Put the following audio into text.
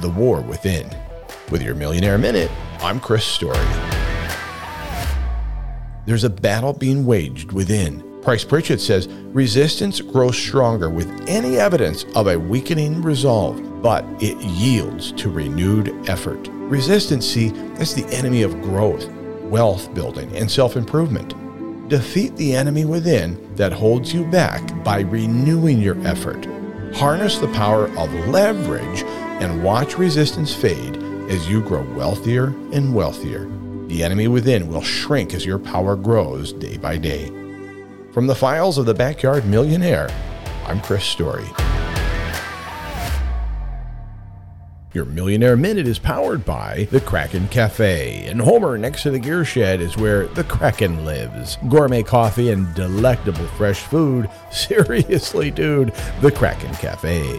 the war within. With your Millionaire Minute, I'm Chris Story. There's a battle being waged within. Price Pritchett says resistance grows stronger with any evidence of a weakening resolve, but it yields to renewed effort. Resistance, see, is the enemy of growth, wealth building, and self improvement. Defeat the enemy within that holds you back by renewing your effort. Harness the power of leverage and watch resistance fade as you grow wealthier and wealthier. The enemy within will shrink as your power grows day by day. From the files of the Backyard Millionaire, I'm Chris Story. Your Millionaire Minute is powered by the Kraken Cafe. And Homer, next to the gear shed, is where the Kraken lives. Gourmet coffee and delectable fresh food. Seriously, dude, the Kraken Cafe.